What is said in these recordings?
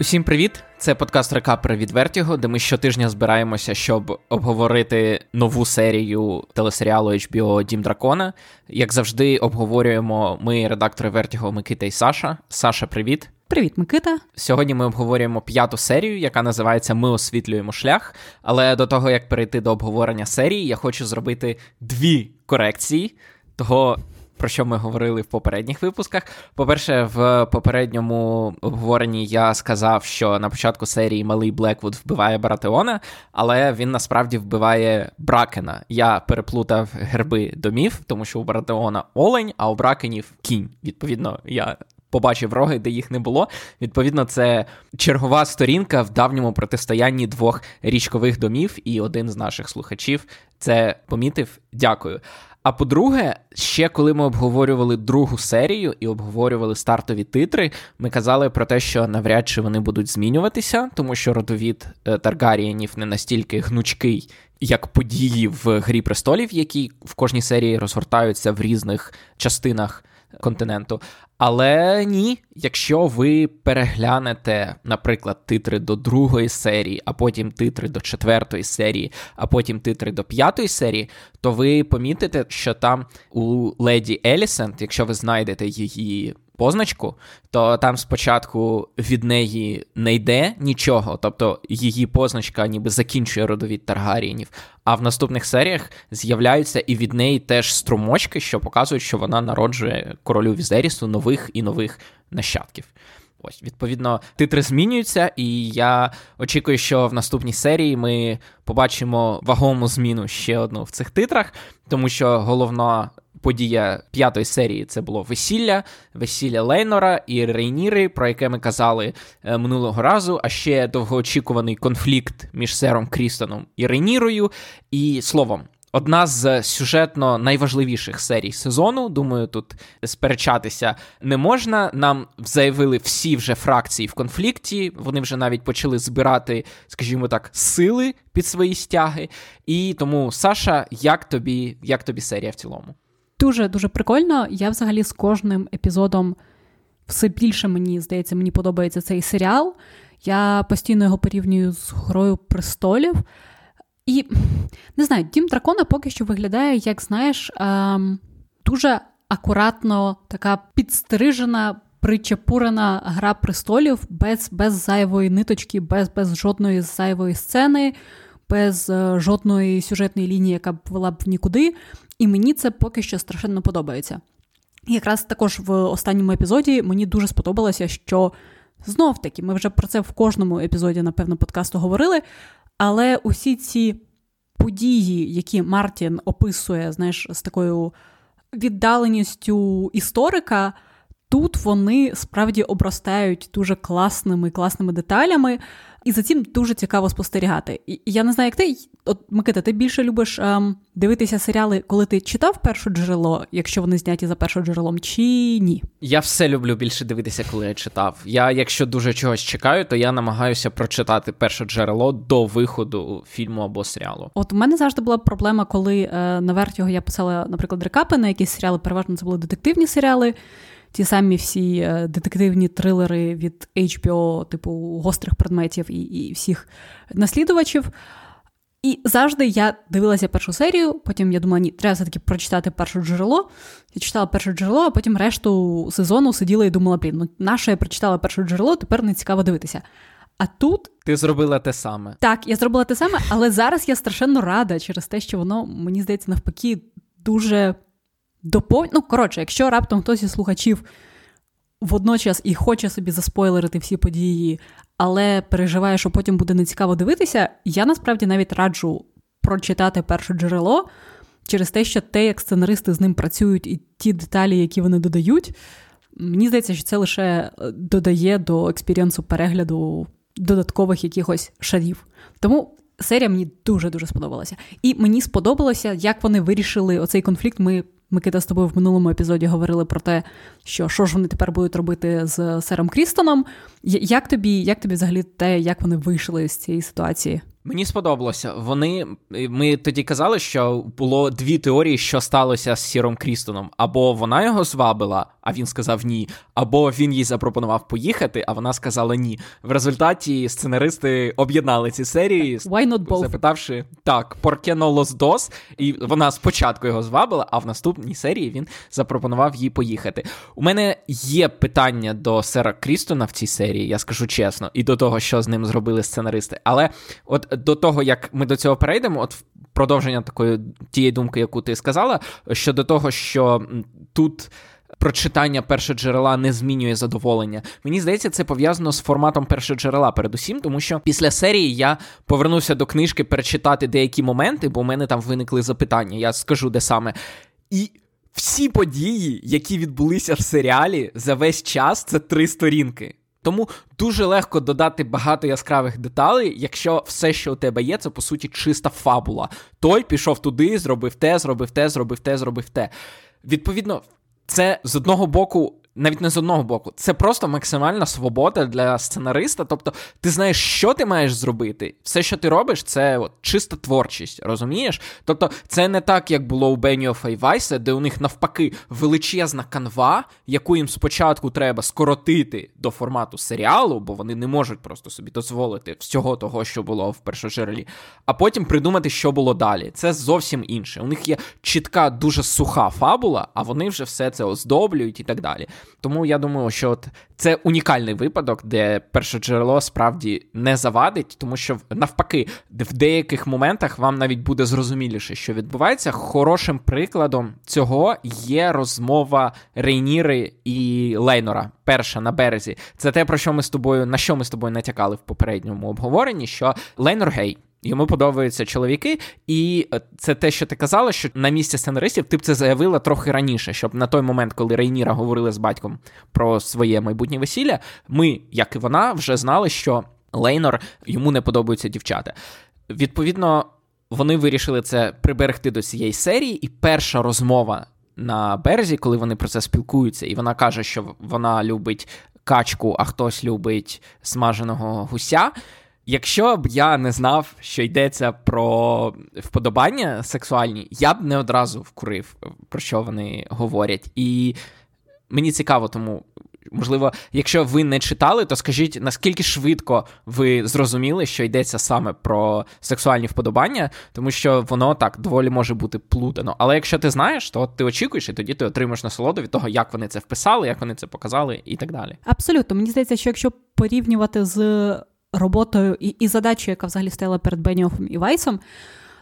Усім привіт! Це подкаст Рекапери від Вертіго, де ми щотижня збираємося, щоб обговорити нову серію телесеріалу HBO Дім Дракона. Як завжди, обговорюємо ми, редактори Вертіго Микита і Саша. Саша, привіт! Привіт, Микита. Сьогодні ми обговорюємо п'яту серію, яка називається Ми освітлюємо шлях. Але до того як перейти до обговорення серії, я хочу зробити дві корекції того, про що ми говорили в попередніх випусках. По-перше, в попередньому обговоренні я сказав, що на початку серії малий Блеквуд вбиває Баратеона, але він насправді вбиває Бракена. Я переплутав герби домів, тому що у Баратеона олень, а у Бракенів кінь. Відповідно, я. Побачив роги, де їх не було. Відповідно, це чергова сторінка в давньому протистоянні двох річкових домів, і один з наших слухачів це помітив. Дякую. А по-друге, ще коли ми обговорювали другу серію і обговорювали стартові титри, ми казали про те, що навряд чи вони будуть змінюватися, тому що родовід е, Таргарієнів не настільки гнучкий, як події в Грі престолів, які в кожній серії розгортаються в різних частинах континенту. Але ні, якщо ви переглянете, наприклад, титри до другої серії, а потім титри до четвертої серії, а потім титри до п'ятої серії, то ви помітите, що там у леді Елісент, якщо ви знайдете її позначку, то там спочатку від неї не йде нічого, тобто її позначка ніби закінчує родовід Таргарієнів. А в наступних серіях з'являються і від неї теж струмочки, що показують, що вона народжує королю Візерісу нових і нових нащадків. Ось, відповідно, титри змінюються, і я очікую, що в наступній серії ми побачимо вагому зміну ще одну в цих титрах, тому що головна подія п'ятої серії це було весілля, весілля Лейнора і Рейніри, про яке ми казали е, минулого разу. А ще довгоочікуваний конфлікт між Сером Крістоном і Рейнірою. І словом. Одна з сюжетно найважливіших серій сезону. Думаю, тут сперечатися не можна. Нам заявили всі вже фракції в конфлікті. Вони вже навіть почали збирати, скажімо так, сили під свої стяги. І тому, Саша, як тобі, як тобі серія в цілому? Дуже дуже прикольно. Я взагалі з кожним епізодом все більше мені здається, мені подобається цей серіал. Я постійно його порівнюю з Грою престолів. І не знаю, Дім Дракона поки що виглядає, як знаєш, ем, дуже акуратно така підстрижена, причепурена гра престолів без без зайвої ниточки, без без жодної зайвої сцени, без е, жодної сюжетної лінії, яка б вела б нікуди. І мені це поки що страшенно подобається. Якраз також в останньому епізоді мені дуже сподобалося, що знов таки ми вже про це в кожному епізоді, напевно, подкасту говорили. Але усі ці події, які Мартін описує, знаєш, з такою віддаленістю історика, тут вони справді обростають дуже класними класними деталями. І за цим дуже цікаво спостерігати. І Я не знаю, як ти. От, Микита, ти більше любиш ем, дивитися серіали, коли ти читав перше джерело, якщо вони зняті за першим джерелом, чи ні? Я все люблю більше дивитися, коли я читав. Я, якщо дуже чогось чекаю, то я намагаюся прочитати перше джерело до виходу фільму або серіалу. От у мене завжди була проблема, коли е, на Вертіго я писала, наприклад, рекапи на якісь серіали, переважно це були детективні серіали ті самі всі е, детективні трилери від HBO, типу гострих предметів і, і всіх наслідувачів. І завжди я дивилася першу серію, потім я думала, ні, треба все-таки прочитати перше джерело. Я читала перше джерело, а потім решту сезону сиділа і думала, блін, ну наше я прочитала перше джерело, тепер не цікаво дивитися. А тут ти зробила те саме. Так, я зробила те саме, але зараз я страшенно рада через те, що воно, мені здається, навпаки, дуже допов... Ну, коротше, якщо раптом хтось із слухачів водночас і хоче собі заспойлерити всі події, але переживає, що потім буде нецікаво дивитися, я насправді навіть раджу прочитати перше джерело через те, що те, як сценаристи з ним працюють, і ті деталі, які вони додають, мені здається, що це лише е, додає до експірієнсу перегляду додаткових якихось шарів. Тому. Серія мені дуже дуже сподобалася. І мені сподобалося, як вони вирішили оцей конфлікт. Ми Микита з тобою в минулому епізоді говорили про те, що що ж вони тепер будуть робити з Сером Крістоном. Як тобі як тобі взагалі те, як вони вийшли з цієї ситуації? Мені сподобалося. Вони ми тоді казали, що було дві теорії, що сталося з Сіром Крістоном. Або вона його звабила, а він сказав ні, або він їй запропонував поїхати, а вона сказала ні. В результаті сценаристи об'єднали ці серії, Why not both? запитавши так, «Por no los dos?» І вона спочатку його звабила, а в наступній серії він запропонував їй поїхати. У мене є питання до Сера Крістона в цій серії, я скажу чесно, і до того, що з ним зробили сценаристи. Але от до того, як ми до цього перейдемо, от продовження такої тієї думки, яку ти сказала, щодо того, що тут. Прочитання першоджерела не змінює задоволення. Мені здається, це пов'язано з форматом першоджерела, передусім, тому що після серії я повернувся до книжки перечитати деякі моменти, бо у мене там виникли запитання. Я скажу, де саме. І всі події, які відбулися в серіалі за весь час, це три сторінки. Тому дуже легко додати багато яскравих деталей, якщо все, що у тебе є, це по суті чиста фабула. Той пішов туди, зробив те, зробив те, зробив те, зробив те. Відповідно, це з одного боку навіть не з одного боку, це просто максимальна свобода для сценариста. Тобто, ти знаєш, що ти маєш зробити. Все, що ти робиш, це от, чиста творчість, розумієш? Тобто, це не так, як було у Benioff і Вайса, де у них навпаки величезна канва, яку їм спочатку треба скоротити до формату серіалу, бо вони не можуть просто собі дозволити всього того, що було в першоджерелі, а потім придумати, що було далі. Це зовсім інше. У них є чітка, дуже суха фабула, а вони вже все це оздоблюють і так далі. Тому я думаю, що от це унікальний випадок, де перше джерело справді не завадить, тому що навпаки, в деяких моментах вам навіть буде зрозуміліше, що відбувається. Хорошим прикладом цього є розмова Рейніри і Лейнора. Перша на березі. Це те, про що ми з тобою на що ми з тобою натякали в попередньому обговоренні, що Лейнор гей. Йому подобаються чоловіки, і е, це те, що ти казала, що на місці сценаристів ти б це заявила трохи раніше, щоб на той момент, коли Рейніра говорили з батьком про своє майбутнє весілля, ми, як і вона, вже знали, що Лейнор йому не подобаються дівчата. Відповідно, вони вирішили це приберегти до цієї серії, і перша розмова на березі, коли вони про це спілкуються, і вона каже, що вона любить качку, а хтось любить смаженого гуся. Якщо б я не знав, що йдеться про вподобання сексуальні, я б не одразу вкурив, про що вони говорять. І мені цікаво, тому. Можливо, якщо ви не читали, то скажіть, наскільки швидко ви зрозуміли, що йдеться саме про сексуальні вподобання, тому що воно так доволі може бути плутано. Але якщо ти знаєш, то ти очікуєш, і тоді ти отримаєш насолоду від того, як вони це вписали, як вони це показали, і так далі. Абсолютно, мені здається, що якщо порівнювати з роботою і і задачею, яка взагалі стояла перед Беніофом і Вайсом,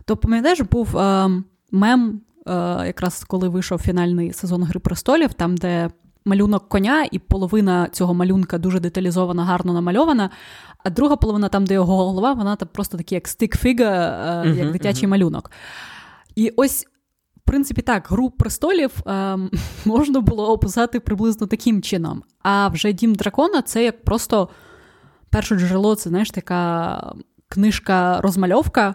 то пам'ятаєш, був е, мем, е, якраз коли вийшов фінальний сезон Гри престолів, там, де малюнок коня, і половина цього малюнка дуже деталізована, гарно намальована. А друга половина, там, де його голова, вона там просто такий, як стик-фіга, е, як дитячий uh-huh. малюнок. І ось. В принципі, так, гру престолів е, можна було описати приблизно таким чином. А вже Дім Дракона це як просто перше джерело це знаєш, така книжка-розмальовка,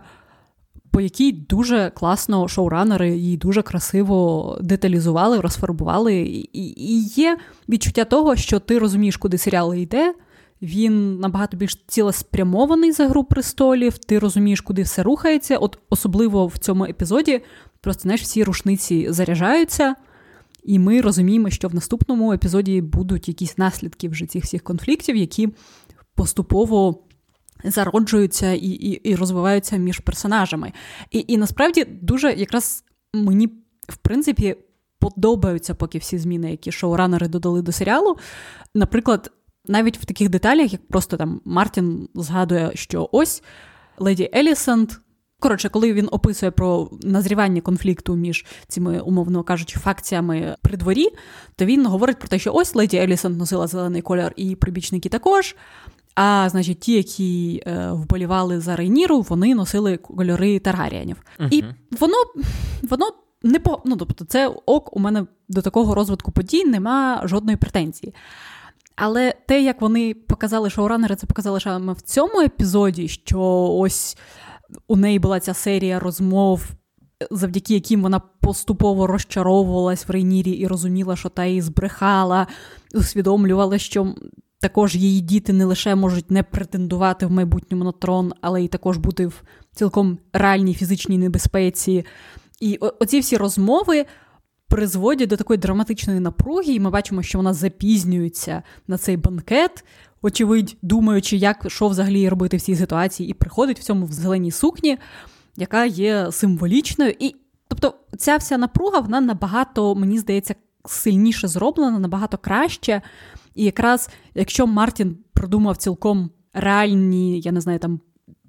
по якій дуже класно шоуранери її дуже красиво деталізували, розфарбували. І, є відчуття того, що ти розумієш, куди серіал йде. Він набагато більш цілеспрямований за гру престолів, ти розумієш, куди все рухається. От особливо в цьому епізоді, просто знаєш, всі рушниці заряджаються, і ми розуміємо, що в наступному епізоді будуть якісь наслідки вже цих всіх конфліктів, які поступово зароджуються і і, і розвиваються між персонажами. І, І насправді дуже якраз мені, в принципі, подобаються поки всі зміни, які шоуранери додали до серіалу. Наприклад, навіть в таких деталях, як просто там Мартін згадує, що ось леді Елісанд. Коротше, коли він описує про назрівання конфлікту між цими, умовно кажучи, факціями при дворі, то він говорить про те, що ось леді Елісон носила зелений колір, і прибічники також. А значить, ті, які е, вболівали за Рейніру, вони носили кольори Таргаріанів. uh І воно воно не по ну, тобто, це ок, у мене до такого розвитку подій нема жодної претензії. Але те, як вони показали шоуранери, це показали саме в цьому епізоді, що ось у неї була ця серія розмов, завдяки яким вона поступово розчаровувалась в Рейнірі і розуміла, що та її збрехала, усвідомлювала, що також її діти не лише можуть не претендувати в майбутньому на трон, але й також бути в цілком реальній фізичній небезпеці. І оці всі розмови призводять до такої драматичної напруги, і ми бачимо, що вона запізнюється на цей банкет, очевидь, думаючи, як що взагалі робити в цій ситуації, і приходить в цьому в зеленій сукні, яка є символічною. І тобто, ця вся напруга, вона набагато, мені здається, сильніше зроблена, набагато краще. І якраз якщо Мартін продумав цілком реальні, я не знаю, там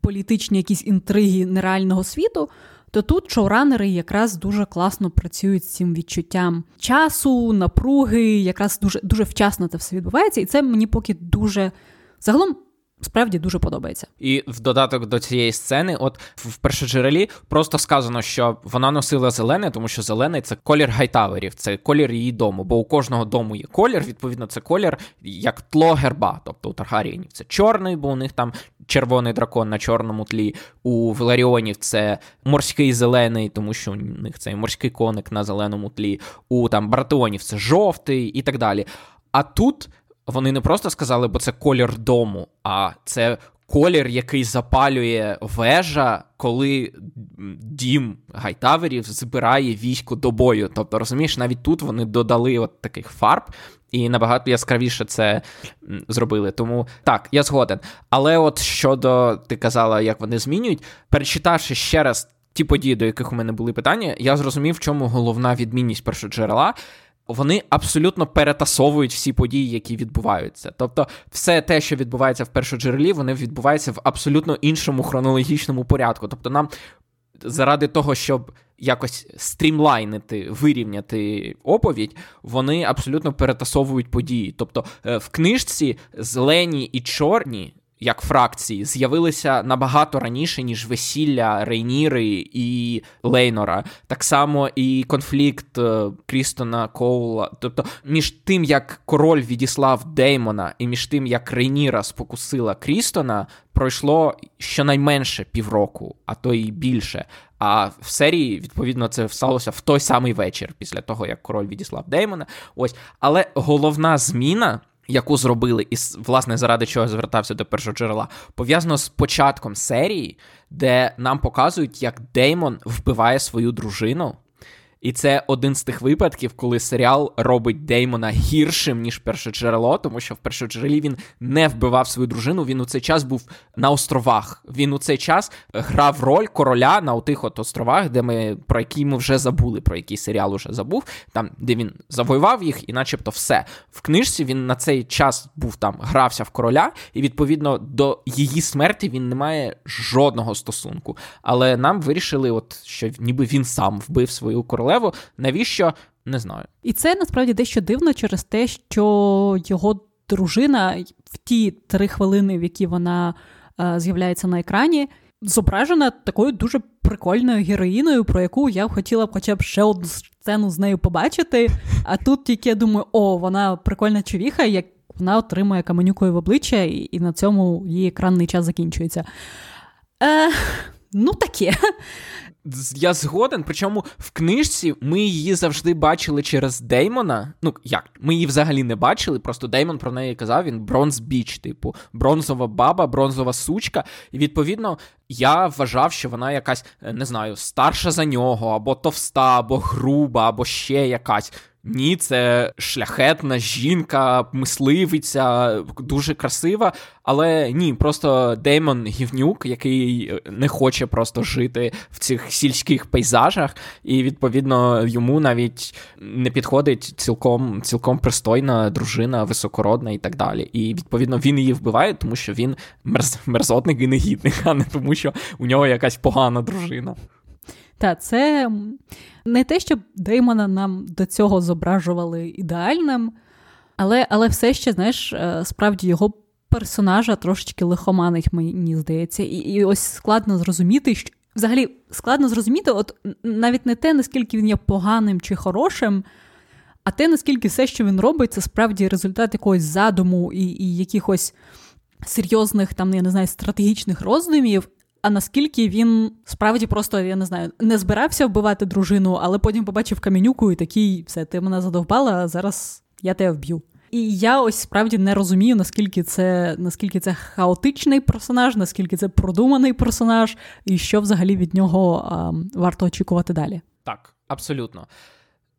політичні якісь інтриги нереального світу, то тут шоуранери якраз дуже класно працюють з цим відчуттям часу, напруги, якраз дуже дуже вчасно це все відбувається, і це мені поки дуже загалом справді дуже подобається. І в додаток до цієї сцени, от в першоджерелі просто сказано, що вона носила зелене, тому що зелений це колір гайтаверів, це колір її дому. Бо у кожного дому є колір, відповідно, це колір як тло герба. Тобто у Таргарієнів це чорний, бо у них там червоний дракон на чорному тлі. У Веларіонів це морський зелений, тому що у них цей морський коник на зеленому тлі. У там Бартеонів це жовтий і так далі. А тут вони не просто сказали, бо це колір дому, а це колір, який запалює вежа, коли дім гайтаверів збирає військо до бою. Тобто, розумієш, навіть тут вони додали от таких фарб. І набагато яскравіше це зробили. Тому так, я згоден. Але от щодо ти казала, як вони змінюють, перечитавши ще раз ті події, до яких у мене були питання, я зрозумів, в чому головна відмінність першоджерела вони абсолютно перетасовують всі події, які відбуваються. Тобто, все те, що відбувається в першоджерелі, вони відбуваються в абсолютно іншому хронологічному порядку. Тобто, нам заради того, щоб якось стрімлайнити, вирівняти оповідь, вони абсолютно перетасовують події. Тобто, е, в книжці зелені і чорні як фракції з'явилися набагато раніше, ніж весілля Рейніри і Лейнора. Так само і конфлікт е, Крістона Коула. Тобто, між тим, як король відіслав Деймона, і між тим, як Рейніра спокусила Крістона, пройшло щонайменше півроку, а то й більше. А в серії, відповідно, це сталося в той самий вечір, після того, як король відіслав Деймона. Ось, але головна зміна яку зробили, і власне заради чого звертався до першого джерела, пов'язано з початком серії, де нам показують, як Деймон вбиває свою дружину. І це один з тих випадків, коли серіал робить Деймона гіршим, ніж перше джерело, тому що в першоджерелі він не вбивав свою дружину. Він у цей час був на островах. Він у цей час грав роль короля на тих от островах, де ми про які ми вже забули, про який серіал уже забув, там де він завоював їх, і начебто все. В книжці він на цей час був там, грався в короля, і відповідно до її смерті він не має жодного стосунку. Але нам вирішили, от що ніби він сам вбив свою королеву королеву. Навіщо? Не знаю. І це насправді дещо дивно через те, що його дружина в ті три хвилини, в які вона е, з'являється на екрані, зображена такою дуже прикольною героїною, про яку я хотіла б хоча б ще одну сцену з нею побачити. А тут тільки я думаю, о, вона прикольна човіха, як вона отримує каменюкою в обличчя, і, і на цьому її екранний час закінчується. Е, Ну, таке. Я згоден, причому в книжці ми її завжди бачили через Деймона. Ну, як, ми її взагалі не бачили, просто Деймон про неї казав, він бронз біч, типу, бронзова баба, бронзова сучка. І відповідно, я вважав, що вона якась, е, не знаю, старша за нього, або товста, або груба, або ще якась. Ні, це шляхетна жінка, мисливиця, дуже красива. Але ні, просто Деймон Гівнюк, який не хоче просто жити в цих сільських пейзажах, і відповідно йому навіть не підходить цілком цілком пристойна дружина, високородна і так далі. І відповідно він її вбиває, тому що він мерз, мерзотник і негідник, а не тому, що у нього якась погана дружина. Так, це не те, щоб Деймона нам до цього зображували ідеальним, але але все ще, знаєш, е, справді його персонажа трошечки лихоманить, мені здається, і і ось складно зрозуміти, що взагалі складно зрозуміти, от навіть не те, наскільки він є поганим чи хорошим, а те, наскільки все, що він робить, це справді результат якогось задуму і, і якихось. Серйозних там, я не знаю, стратегічних роздумів, а наскільки він справді просто, я не знаю, не збирався вбивати дружину, але потім побачив камінюку і такий, все, ти мене задовбала, а зараз я тебе вб'ю. І я ось справді не розумію, наскільки це наскільки це хаотичний персонаж, наскільки це продуманий персонаж, і що взагалі від нього а, варто очікувати далі. Так, абсолютно.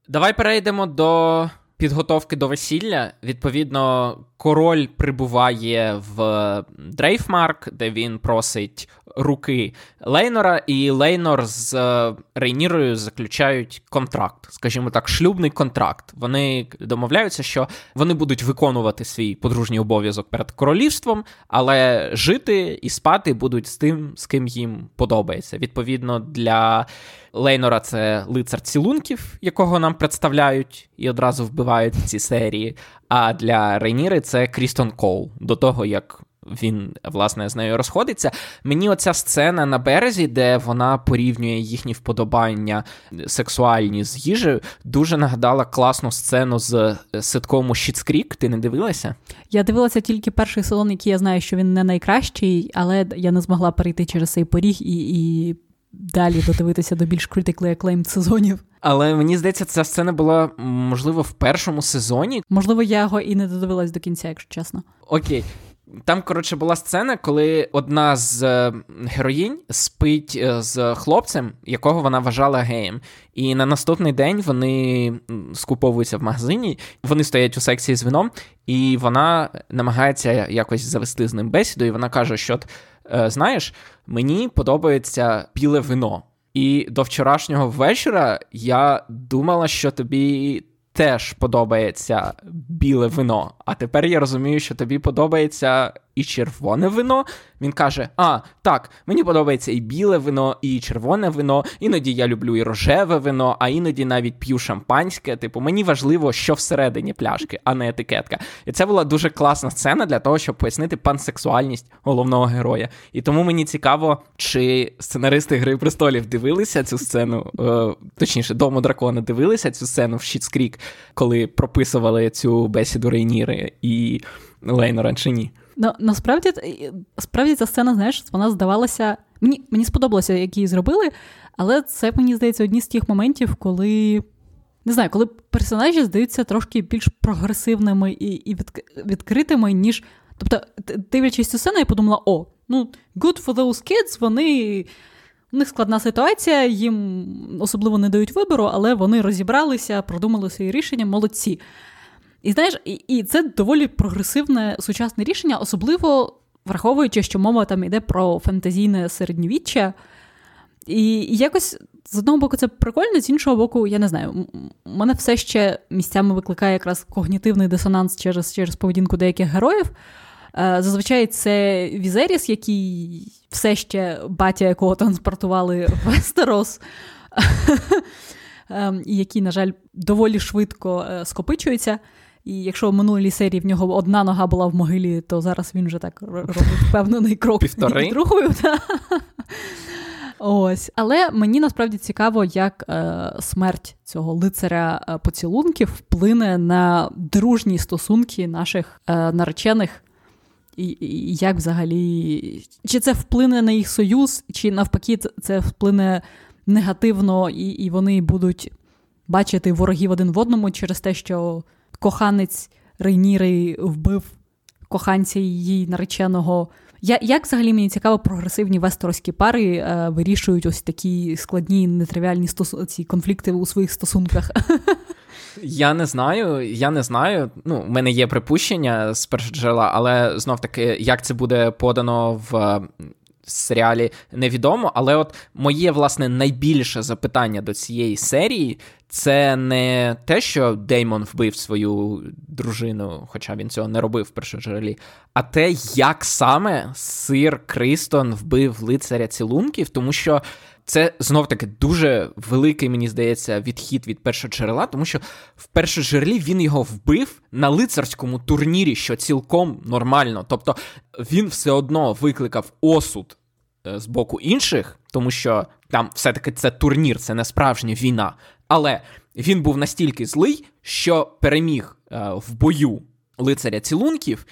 Давай перейдемо до підготовки до весілля. Відповідно, король прибуває в Дріфтмарк, де він просить руки Лейнора, і Лейнор з е, Рейнірою заключають контракт, скажімо так, шлюбний контракт. Вони домовляються, що вони будуть виконувати свій подружній обов'язок перед королівством, але жити і спати будуть з тим, з ким їм подобається. Відповідно, для Лейнора це лицар цілунків, якого нам представляють і одразу вбивають в цій серії. А для Рейніри це Крістон Коул. До того як він власне з нею розходиться. Мені оця сцена на березі, де вона порівнює їхні вподобання сексуальні з їжею, дуже нагадала класну сцену з ситкому Schitt's Creek. Ти не дивилася? Я дивилася тільки перший сезон, який я знаю, що він не найкращий, але я не змогла перейти через цей поріг і. і... Далі додивитися до більш critically acclaimed сезонів. Але мені здається, ця сцена була можливо в першому сезоні. Можливо, я його і не додивилась до кінця, якщо чесно. Окей. Там, коротше, була сцена, коли одна з е, героїнь спить е, з хлопцем, якого вона вважала геєм. І на наступний день вони скуповуються в магазині, вони стоять у секції з вином, і вона намагається якось завести з ним бесіду, і вона каже, що е, знаєш, мені подобається біле вино. І до вчорашнього вечора я думала, що тобі теж подобається біле вино. А тепер я розумію, що тобі подобається і червоне вино. Він каже: А, так, мені подобається і біле вино, і червоне вино. Іноді я люблю і рожеве вино, а іноді навіть п'ю шампанське. Типу, мені важливо, що всередині пляшки, а не етикетка. І це була дуже класна сцена для того, щоб пояснити пансексуальність головного героя. І тому мені цікаво, чи сценаристи Гри престолів дивилися цю сцену, е, точніше, дому дракона дивилися цю сцену в Щіцкрік, коли прописували цю бесіду Рейніри і Лейнора чи ні. Ну, насправді справді ця сцена, знаєш, вона здавалася. Мені мені сподобалося, як її зробили, але це, мені здається, одні з тих моментів, коли. Не знаю, коли персонажі здаються трошки більш прогресивними і і відкритими, ніж. Тобто, дивлячись цю сцену, я подумала: о, ну, good for those kids, вони. У них складна ситуація, їм особливо не дають вибору, але вони розібралися, продумали свої рішення, молодці. І знаєш, і, і це доволі прогресивне сучасне рішення, особливо враховуючи, що мова там йде про фантазійне середньовіччя. І, і якось з одного боку це прикольно, з іншого боку, я не знаю, мене все ще місцями викликає якраз когнітивний дисонанс через через поведінку деяких героїв. Е, зазвичай це Візеріс, який все ще батя, якого транспортували в Вестерос, ем, і який, на жаль, доволі швидко е, скопичується. І якщо в минулій серії в нього одна нога була в могилі, то зараз він вже так робить впевнений крок Півтори? другою. Ось, але мені насправді цікаво, як е, смерть цього лицаря е, поцілунків вплине на дружні стосунки наших е, наречених, і, і як взагалі чи це вплине на їх союз, чи навпаки, це вплине негативно, і, і вони будуть бачити ворогів один в одному через те, що коханець Рейніри вбив коханця її нареченого. Я, Як взагалі мені цікаво, прогресивні вестерські пари е, вирішують ось такі складні, нетривіальні стосу... ці конфлікти у своїх стосунках? Я не знаю, я не знаю. Ну, в мене є припущення з першоджерела, але знов таки, як це буде подано в серіалі, невідомо. Але от моє власне найбільше запитання до цієї серії це не те, що Деймон вбив свою дружину, хоча він цього не робив в першоджерелі, а те, як саме сир Кристон вбив лицаря цілунків, тому що. Це знов таки дуже великий, мені здається, відхід від першого джерела, тому що в першоджерелі він його вбив на лицарському турнірі, що цілком нормально. Тобто він все одно викликав осуд е, з боку інших, тому що там все-таки це турнір, це не справжня війна. Але він був настільки злий, що переміг е, в бою лицаря цілунків,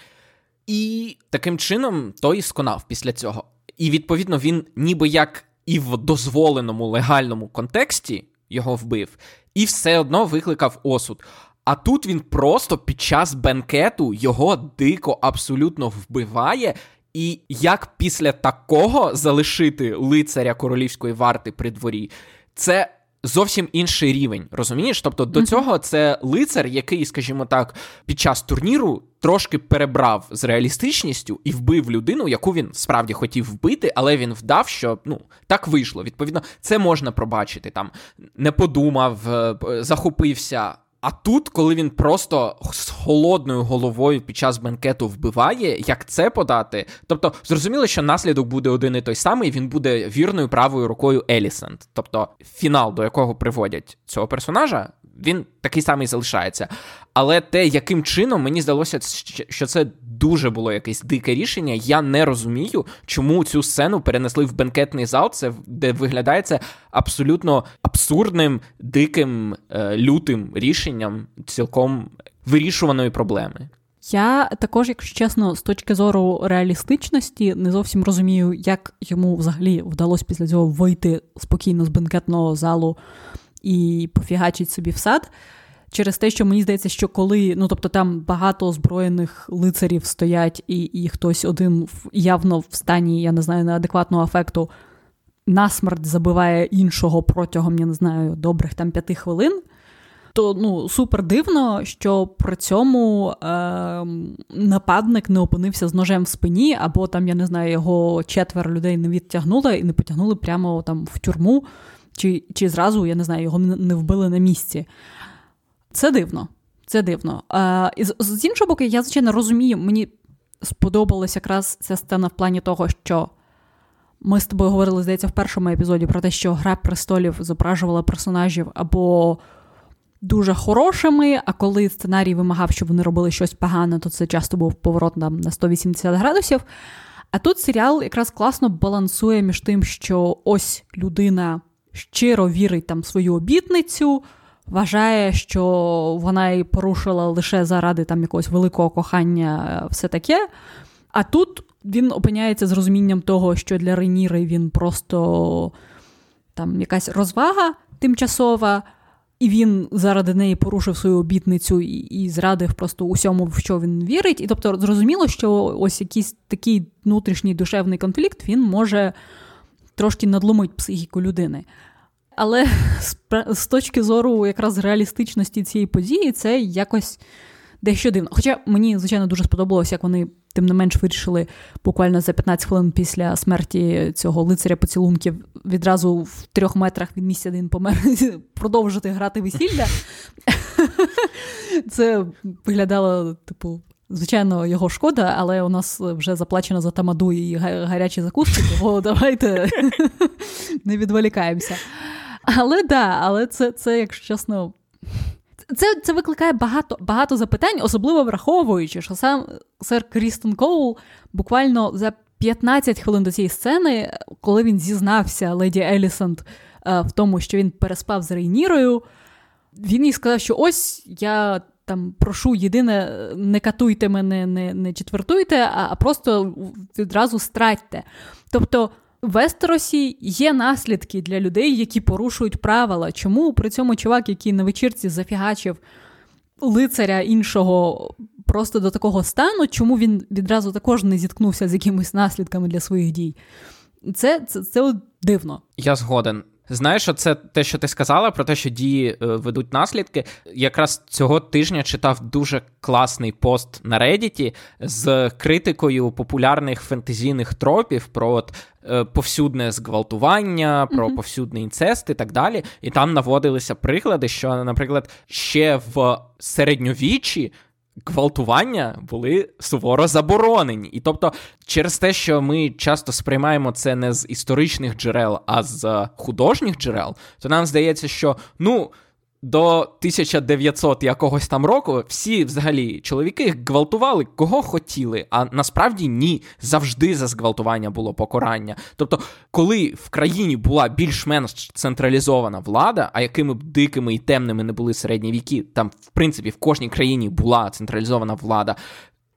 і таким чином той сконав після цього. І відповідно він, ніби як і в дозволеному легальному контексті його вбив, і все одно викликав осуд. А тут він просто під час бенкету його дико абсолютно вбиває. І як після такого залишити лицаря королівської варти при дворі, це зовсім інший рівень. Розумієш? Тобто до цього це лицар, який, скажімо так, під час турніру трошки перебрав з реалістичністю і вбив людину, яку він справді хотів вбити, але він вдав, що ну так вийшло. Відповідно, це можна пробачити. Там не подумав, е, захопився. А тут, коли він просто з холодною головою під час бенкету вбиває, як це подати? Тобто, зрозуміло, що наслідок буде один і той самий, він буде вірною правою рукою Елісент. Тобто, фінал, до якого приводять цього персонажа, він такий самий залишається. Але те, яким чином мені здалося, що це дуже було якесь дике рішення. Я не розумію, чому цю сцену перенесли в бенкетний зал, це де виглядає це абсолютно абсурдним, диким, е, лютим рішенням цілком вирішуваної проблеми. Я також, якщо чесно, з точки зору реалістичності, не зовсім розумію, як йому взагалі вдалося після цього вийти спокійно з бенкетного залу і пофігачить собі в сад. Через те, що мені здається, що коли ну тобто там багато озброєних лицарів стоять, і і хтось один явно в стані, я не знаю, неадекватного ефекту насмерть забиває іншого протягом, я не знаю, добрих там п'яти хвилин. То ну супер дивно, що при цьому е, нападник не опинився з ножем в спині, або там, я не знаю, його четверо людей не відтягнули і не потягнули прямо там в тюрму, чи чи зразу, я не знаю, його не вбили на місці. Це дивно. Це дивно. А, і з, з іншого боку, я, звичайно, розумію, мені сподобалася якраз ця сцена в плані того, що ми з тобою говорили, здається, в першому епізоді про те, що Гра престолів зображувала персонажів або дуже хорошими, а коли сценарій вимагав, щоб вони робили щось погане, то це часто був поворот там, на 180 градусів. А тут серіал якраз класно балансує між тим, що ось людина щиро вірить там свою обітницю вважає, що вона її порушила лише заради там якогось великого кохання, е, все таке. А тут він опиняється з розумінням того, що для Рейніри він просто там якась розвага тимчасова, і він заради неї порушив свою обітницю і, і зрадив просто усьому, в що він вірить. І тобто зрозуміло, що ось якийсь такий внутрішній душевний конфлікт він може трошки надломити психіку людини. Але з точки зору якраз реалістичності цієї події, це якось дещо дивно. Хоча мені, звичайно, дуже сподобалося, як вони, тим не менш, вирішили буквально за 15 хвилин після смерті цього лицаря поцілунків відразу в трьох метрах від місця, він помер, продовжити грати весілля. Це виглядало, типу. Звичайно, його шкода, але у нас вже заплачено за тамаду і гарячі закуски, тому давайте не відволікаємося. Але да, але це, це якщо чесно. Це це викликає багато багато запитань, особливо враховуючи, що сам сер Крістен Коул буквально за 15 хвилин до цієї сцени, коли він зізнався леді Елісант в тому, що він переспав з Рейнірою, він їй сказав, що ось я там прошу єдине, не катуйте мене, не не четвертуйте, а, а просто відразу стратьте. Тобто. Вестеросі є наслідки для людей, які порушують правила. Чому при цьому чувак, який на вечірці зафігачив лицаря іншого просто до такого стану, чому він відразу також не зіткнувся з якимись наслідками для своїх дій? Це це, це дивно. Я згоден. Знаєш, це те, що ти сказала, про те, що дії е, ведуть наслідки. Якраз цього тижня читав дуже класний пост на Reddit з критикою популярних фентезійних тропів про от, е, повсюдне зґвалтування, про mm-hmm. повсюдний інцест і так далі. І там наводилися приклади, що, наприклад, ще в середньовіччі гвалтування були суворо заборонені. І тобто, через те, що ми часто сприймаємо це не з історичних джерел, а з художніх джерел, то нам здається, що ну до 1900 якогось там року всі взагалі чоловіки гвалтували кого хотіли, а насправді ні, завжди за зґвалтування було покарання. Тобто, коли в країні була більш-менш централізована влада, а якими б дикими і темними не були середні віки, там, в принципі, в кожній країні була централізована влада.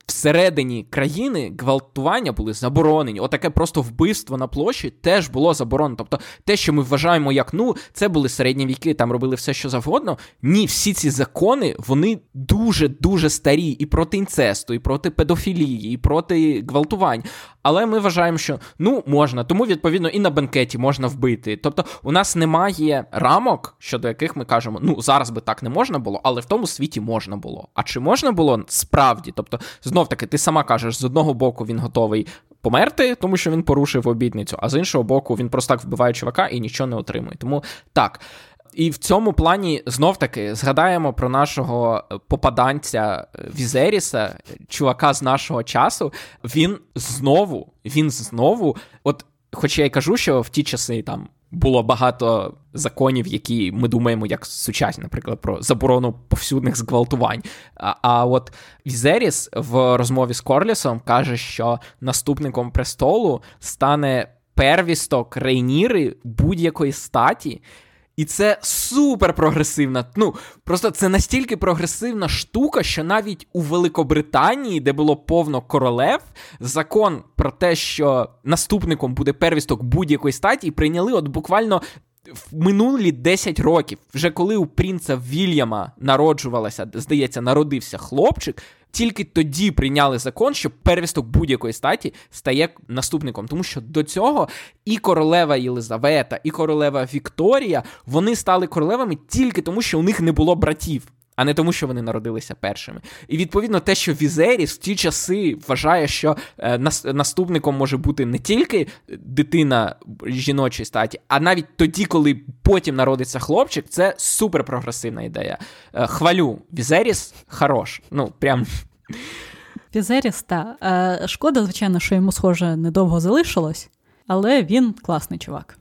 Всередині країни гвалтування були заборонені. Отаке просто вбивство на площі теж було заборонено. Тобто, те, що ми вважаємо, як ну, це були середні віки, там робили все, що завгодно. Ні, всі ці закони вони дуже дуже старі і проти інцесту, і проти педофілії, і проти гвалтувань. Але ми вважаємо, що ну можна, тому відповідно і на бенкеті можна вбити. Тобто, у нас немає рамок, щодо яких ми кажемо, ну зараз би так не можна було, але в тому світі можна було. А чи можна було справді? Тобто, знов таки, ти сама кажеш, з одного боку він готовий померти, тому що він порушив обідницю, а з іншого боку, він просто так вбиває чувака і нічого не отримує. Тому так. І в цьому плані знов таки згадаємо про нашого попаданця Візеріса, чувака з нашого часу. Він знову, він знову, от, хоч я й кажу, що в ті часи там було багато законів, які ми думаємо, як сучасні, наприклад, про заборону повсюдних зґвалтувань. А, а от Візеріс в розмові з Корлісом каже, що наступником престолу стане первісток Рейніри будь-якої статі. І це супер прогресивна. Ну просто це настільки прогресивна штука, що навіть у Великобританії, де було повно королев, закон про те, що наступником буде первісток будь-якої статі, прийняли от буквально. В минулі 10 років, вже коли у принца Вільяма народжувалася, здається, народився хлопчик, тільки тоді прийняли закон, що первісток будь-якої статі стає наступником, тому що до цього і королева Єлизавета, і королева Вікторія вони стали королевами тільки тому, що у них не було братів. А не тому, що вони народилися першими. І відповідно те, що Візеріс в ті часи вважає, що е, наступником може бути не тільки дитина жіночої статі, а навіть тоді, коли потім народиться хлопчик, це супер прогресивна ідея. Е, хвалю, Візеріс хорош. Ну, прям. Візеріс, так. Е, шкода, звичайно, що йому, схоже, недовго залишилось але він класний чувак.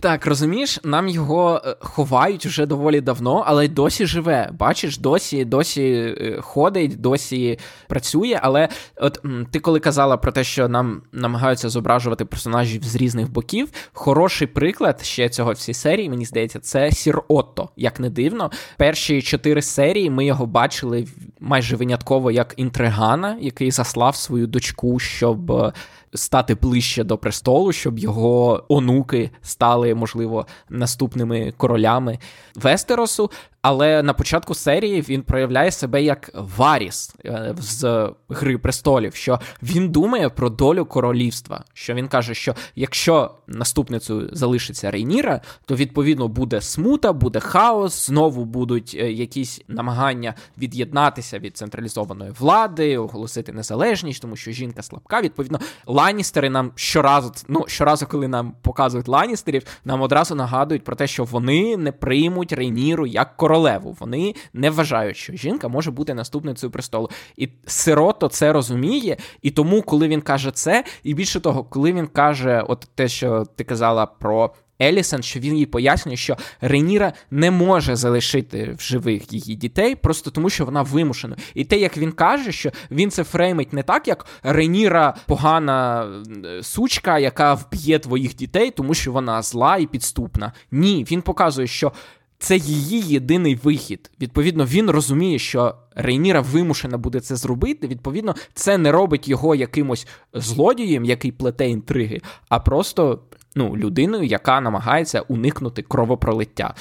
Так, розумієш, нам його е, ховають вже доволі давно, але й досі живе. Бачиш, досі досі е, ходить, досі працює. Але от ти коли казала про те, що нам намагаються зображувати персонажів з різних боків, хороший приклад ще цього всій серії, мені здається, це Сір Отто. Як не дивно, перші чотири серії ми його бачили майже винятково як інтригана, який заслав свою дочку, щоб е, стати ближче до престолу, щоб його онуки стали, можливо, наступними королями Вестеросу. Але на початку серії він проявляє себе як Варіс е, з Гри престолів, що він думає про долю королівства. Що він каже, що якщо наступницею залишиться Рейніра, то відповідно буде смута, буде хаос, знову будуть е, якісь намагання від'єднатися від централізованої влади, оголосити незалежність, тому що жінка слабка. Відповідно, Ланістери нам щоразу, ну щоразу, коли нам показують Ланістерів, нам одразу нагадують про те, що вони не приймуть Рейніру як королеву. Вони не вважають, що жінка може бути наступницею престолу. І Сирото це розуміє. І тому, коли він каже це, і більше того, коли він каже, от те, що ти казала про. Елісон, що він їй пояснює, що Реніра не може залишити в живих її дітей, просто тому, що вона вимушена. І те, як він каже, що він це фреймить не так, як Реніра погана е, сучка, яка вб'є твоїх дітей, тому що вона зла і підступна. Ні, він показує, що це її єдиний вихід. Відповідно, він розуміє, що Рейніра вимушена буде це зробити. Відповідно, це не робить його якимось злодієм, який плете інтриги, а просто ну, людиною, яка намагається уникнути кровопролиття.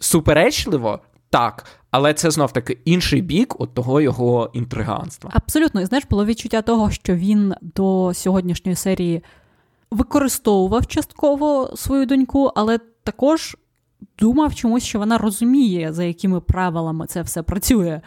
Суперечливо. Так, але це знов таки інший бік от того його інтриганства. Абсолютно, і знаєш, було відчуття того, що він до сьогоднішньої серії використовував частково свою доньку, але також думав чомусь, що вона розуміє, за якими правилами це все працює.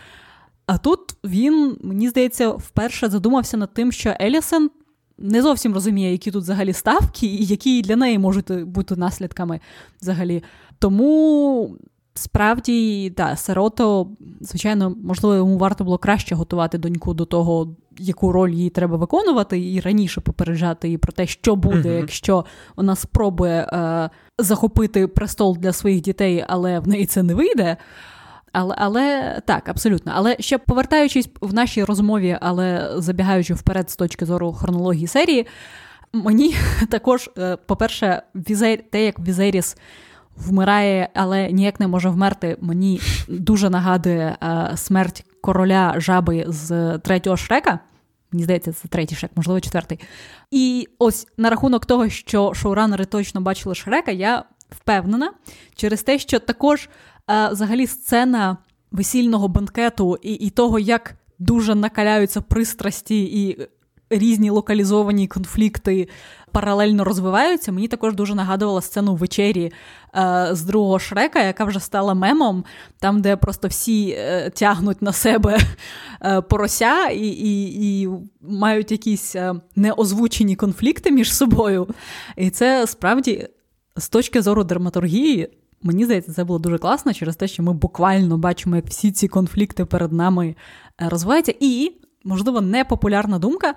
А тут він, мені здається, вперше задумався над тим, що Елісен не зовсім розуміє, які тут взагалі ставки, і які для неї можуть бути наслідками взагалі. Тому справді, да, Сарото, звичайно, можливо, йому варто було краще готувати доньку до того, яку роль їй треба виконувати, і раніше попереджати її про те, що буде, якщо вона спробує е, захопити престол для своїх дітей, але в неї це не вийде. Але але так, абсолютно. Але ще повертаючись в нашій розмові, але забігаючи вперед з точки зору хронології серії, мені також, е, по-перше, візер, те, як Візеріс вмирає, але ніяк не може вмерти, мені дуже нагадує е, смерть короля жаби з третього шрека. Мені здається, це третій шрек, можливо, четвертий. І ось на рахунок того, що шоуранери точно бачили Шрека, я впевнена через те, що також е, взагалі сцена весільного банкету і, і того, як дуже накаляються пристрасті і різні локалізовані конфлікти паралельно розвиваються. Мені також дуже нагадувала сцену вечері е, з другого шрека, яка вже стала мемом, там, де просто всі е, тягнуть на себе е, порося і, і, і мають якісь е, неозвучені конфлікти між собою. І це справді з точки зору драматургії. Мені здається, це було дуже класно через те, що ми буквально бачимо, як всі ці конфлікти перед нами е, розвиваються. І, можливо, непопулярна думка,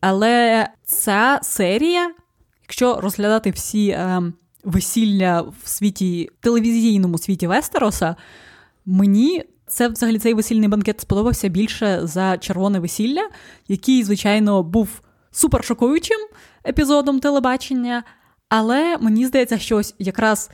але ця серія, якщо розглядати всі е, весілля в світі, телевізійному світі Вестероса, мені це взагалі цей весільний банкет сподобався більше за червоне весілля, який, звичайно, був супер шокуючим епізодом телебачення. Але мені здається, що ось якраз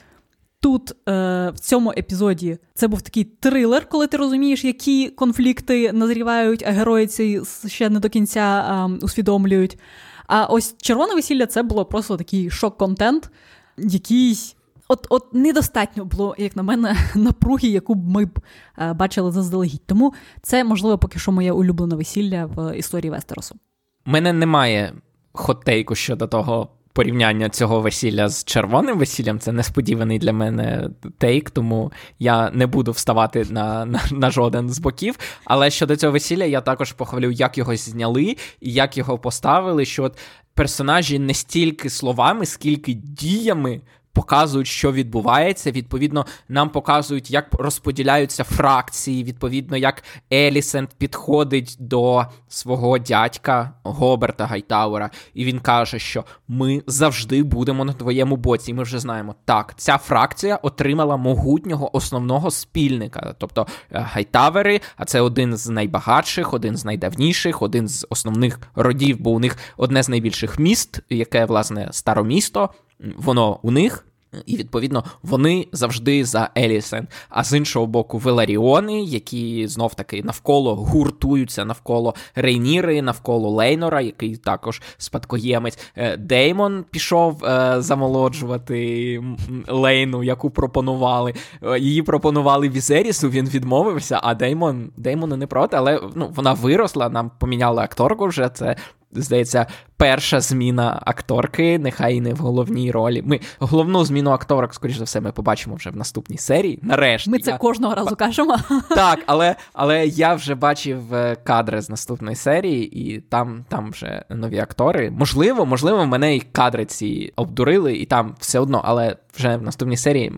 тут, е, в цьому епізоді, це був такий трилер, коли ти розумієш, які конфлікти назрівають, а герої ці ще не до кінця е, усвідомлюють. А ось червоне весілля це було просто такий шок-контент, який. От от недостатньо було, як на мене, напруги, яку б ми б е, бачили заздалегідь. Тому це, можливо, поки що моє улюблене весілля в історії Вестеросу. Мене немає хот-тейку щодо того, порівняння цього весілля з червоним весіллям це несподіваний для мене тейк, тому я не буду вставати на, на, на жоден з боків. Але щодо цього весілля, я також похвалю, як його зняли і як його поставили. Що от персонажі не стільки словами, скільки діями показують, що відбувається. Відповідно, нам показують, як розподіляються фракції. Відповідно, як Елісент підходить до свого дядька Гоберта Гайтауера, і він каже, що ми завжди будемо на твоєму боці. І ми вже знаємо, так, ця фракція отримала могутнього основного спільника, тобто е, Гайтавери, а це один з найбагатших, один з найдавніших, один з основних родів, бо у них одне з найбільших міст, яке власне старомісто. Воно у них, і, відповідно, вони завжди за Елісен. А з іншого боку, Веларіони, які знов таки навколо гуртуються навколо Рейніри, навколо Лейнора, який також спадкоємець. Е, Деймон пішов е, замолоджувати Лейну, яку пропонували. Е, її пропонували Візерісу, він відмовився, а Деймон Деймону не проти, але ну, вона виросла, нам поміняли акторку вже. Це здається, перша зміна акторки, нехай і не в головній ролі. Ми головну зміну акторок, скоріш за все, ми побачимо вже в наступній серії. Нарешті ми це я... кожного разу кажемо. Так, але але я вже бачив е, кадри з наступної серії, і там там вже нові актори. Можливо, можливо, мене і кадри ці обдурили, і там все одно, але вже в наступній серії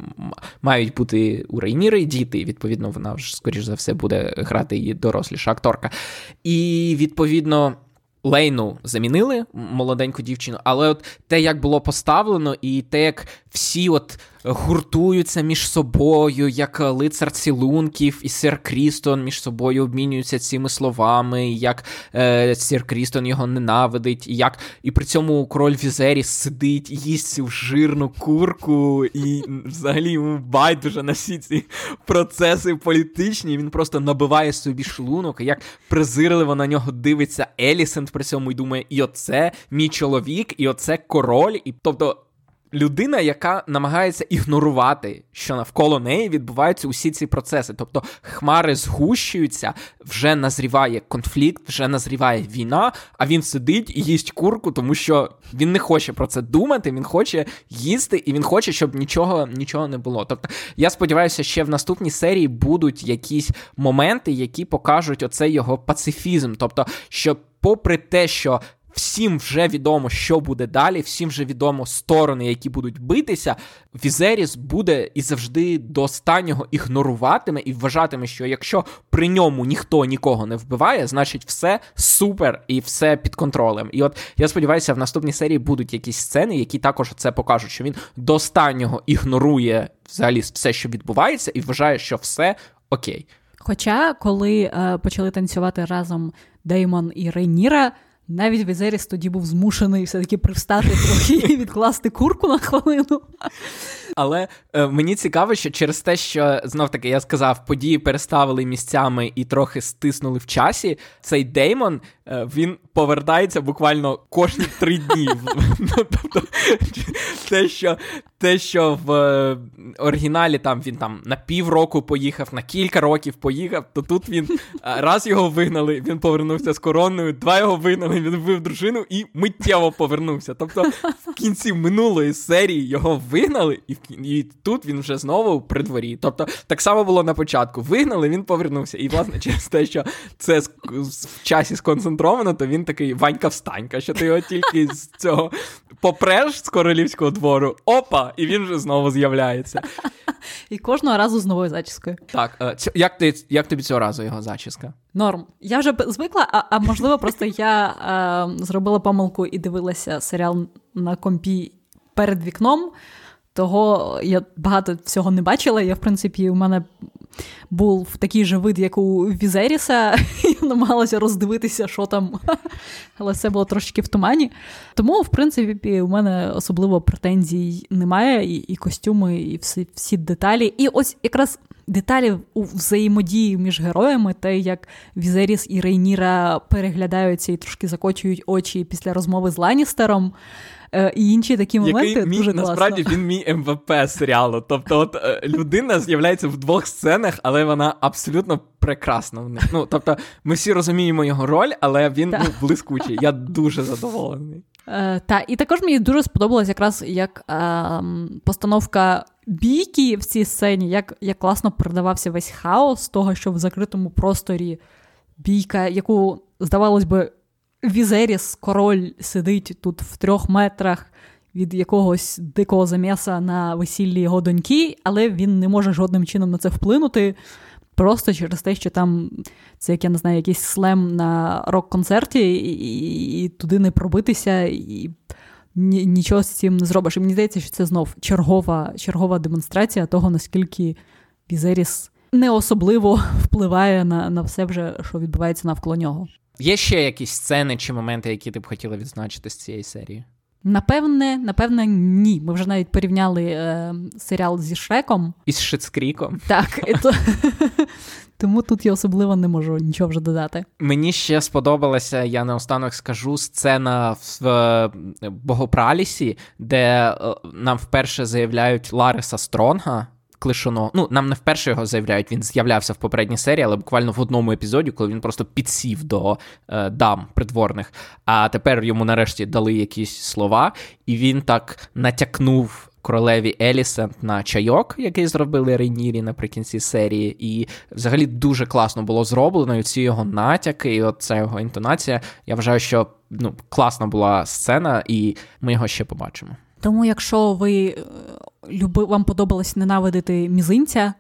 мають бути у Рейніри діти, і відповідно, вона вже, скоріш за все, буде грати її доросліша акторка. І відповідно. Лейну замінили молоденьку дівчину, але от те, як було поставлено, і те, як всі от гуртуються між собою, як лицар цілунків і Сир Крістон між собою обмінюються цими словами, як е, Сир Крістон його ненавидить, і як і при цьому король Візері сидить, їсть цю жирну курку, і взагалі байдуже на всі ці процеси політичні. Він просто набиває собі шлунок, як презирливо на нього дивиться Елісент при цьому і думає, і оце мій чоловік, і оце король, і тобто людина, яка намагається ігнорувати, що навколо неї відбуваються усі ці процеси. Тобто хмари згущуються, вже назріває конфлікт, вже назріває війна, а він сидить і їсть курку, тому що він не хоче про це думати, він хоче їсти, і він хоче, щоб нічого нічого не було. Тобто, я сподіваюся, ще в наступній серії будуть якісь моменти, які покажуть оцей його пацифізм. Тобто, що, попри те, що всім вже відомо, що буде далі, всім вже відомо сторони, які будуть битися. Візеріс буде і завжди до останнього ігноруватиме і вважатиме, що якщо при ньому ніхто нікого не вбиває, значить все супер і все під контролем. І от я сподіваюся, в наступній серії будуть якісь сцени, які також це покажуть, що він до останнього ігнорує взагалі все, що відбувається, і вважає, що все окей. Хоча, коли е, почали танцювати разом Деймон і Рейніра, навіть Візеріс тоді був змушений все-таки привстати трохи і відкласти курку на хвилину. Але е, мені цікаво, що через те, що знов таки я сказав, події переставили місцями і трохи стиснули в часі. Цей Деймон е, він повертається буквально кожні три дні. Тобто те, що те, що в е, оригіналі там він там на півроку поїхав, на кілька років поїхав, то тут він е, раз його вигнали, він повернувся з короною, два його вигнали, він вбив дружину і миттєво повернувся. Тобто в кінці минулої серії його вигнали, і і тут він вже знову при дворі. Тобто так само було на початку. Вигнали, він повернувся. І, власне, через те, що це в часі сконцентровано, то він такий Ванька встанька, що ти його тільки з цього попреш з королівського двору, опа, і він вже знову з'являється. І кожного разу з новою зачіскою. Так, е, як ти як тобі цього разу його зачіска? Норм. Я вже звикла, а а можливо, просто я е, зробила помилку і дивилася серіал на компі перед вікном. Того я багато всього не бачила. Я, в принципі, у мене був такий же вид, як у Візеріса, і намагалася роздивитися, що там, але все було трошки в тумані. Тому, в принципі, у мене особливо претензій немає, і і костюми, і всі, всі деталі. І ось якраз деталі у взаємодії між героями, те, як Візеріс і Рейніра переглядаються і трошки закочують очі після розмови з Ланістером. Е, і інші такі моменти Який дуже класно. Насправді він мій MVP серіалу. Тобто, от е, людина з'являється в двох сценах, але вона абсолютно прекрасна в них. Ну, тобто, ми всі розуміємо його роль, але він ну, блискучий. Я дуже задоволений. Е, Та, і також мені дуже сподобалось якраз як е, постановка бійки в цій сцені, як як класно передавався весь хаос того, що в закритому просторі бійка, яку, здавалось би, Візеріс, король, сидить тут в трьох метрах від якогось дикого замєса на весіллі його доньки, але він не може жодним чином на це вплинути. Просто через те, що там це, як я не знаю, якийсь слем на рок-концерті, і, і, і туди не пробитися, і нічого з цим не зробиш. І мені здається, що це знов чергова чергова демонстрація того, наскільки Візеріс не особливо впливає на, на все, вже, що відбувається навколо нього. Є ще якісь сцени чи моменти, які ти б хотіла відзначити з цієї серії? Напевне, напевне, ні. Ми вже навіть порівняли е, серіал зі Шреком. Із Шицкріком. Так. Тому тут я особливо не можу нічого вже додати. Мені ще сподобалася, я наостанок скажу, сцена в е, Богопралісі, де е, нам вперше заявляють Лариса Стронга клишоно. Ну, нам не вперше його заявляють, він з'являвся в попередній серії, але буквально в одному епізоді, коли він просто підсів до е, дам придворних. А тепер йому нарешті дали якісь слова, і він так натякнув. Королеві Елісент на чайок, який зробили Рейнірі наприкінці серії, і взагалі дуже класно було зроблено. І ці його натяки, і от ця його інтонація. Я вважаю, що ну, класна була сцена, і ми його ще побачимо. Тому, якщо ви е, люби, вам подобалось ненавидити мізинця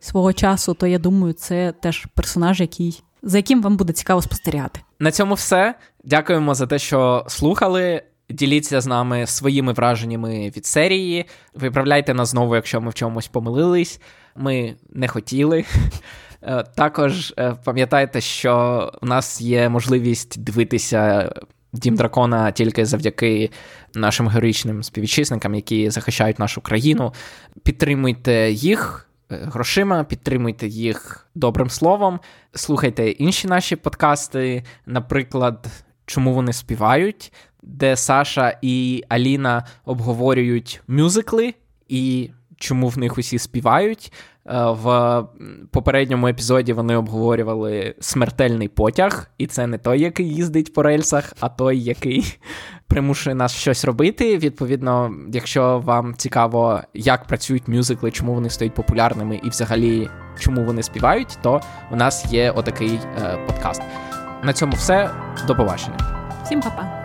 свого часу, то я думаю, це теж персонаж, який, за яким вам буде цікаво спостерігати. На цьому все. Дякуємо за те, що слухали. Діліться з нами своїми враженнями від серії. Виправляйте нас знову, якщо ми в чомусь помилились. Ми не хотіли. Е, також е, пам'ятайте, що в нас є можливість дивитися Дім дракона тільки завдяки нашим героїчним співвітчизникам, які захищають нашу країну. Підтримуйте їх е, грошима, підтримуйте їх добрим словом, слухайте інші наші подкасти, наприклад, чому вони співають, де Саша і Аліна обговорюють мюзикли і чому в них усі співають. Е, в попередньому епізоді вони обговорювали смертельний потяг, і це не той, який їздить по рельсах, а той, який примушує нас щось робити. Відповідно, якщо вам цікаво, як працюють мюзикли, чому вони стають популярними і взагалі чому вони співають, то у нас є отакий е, подкаст. На цьому все. До побачення. Всім па-па.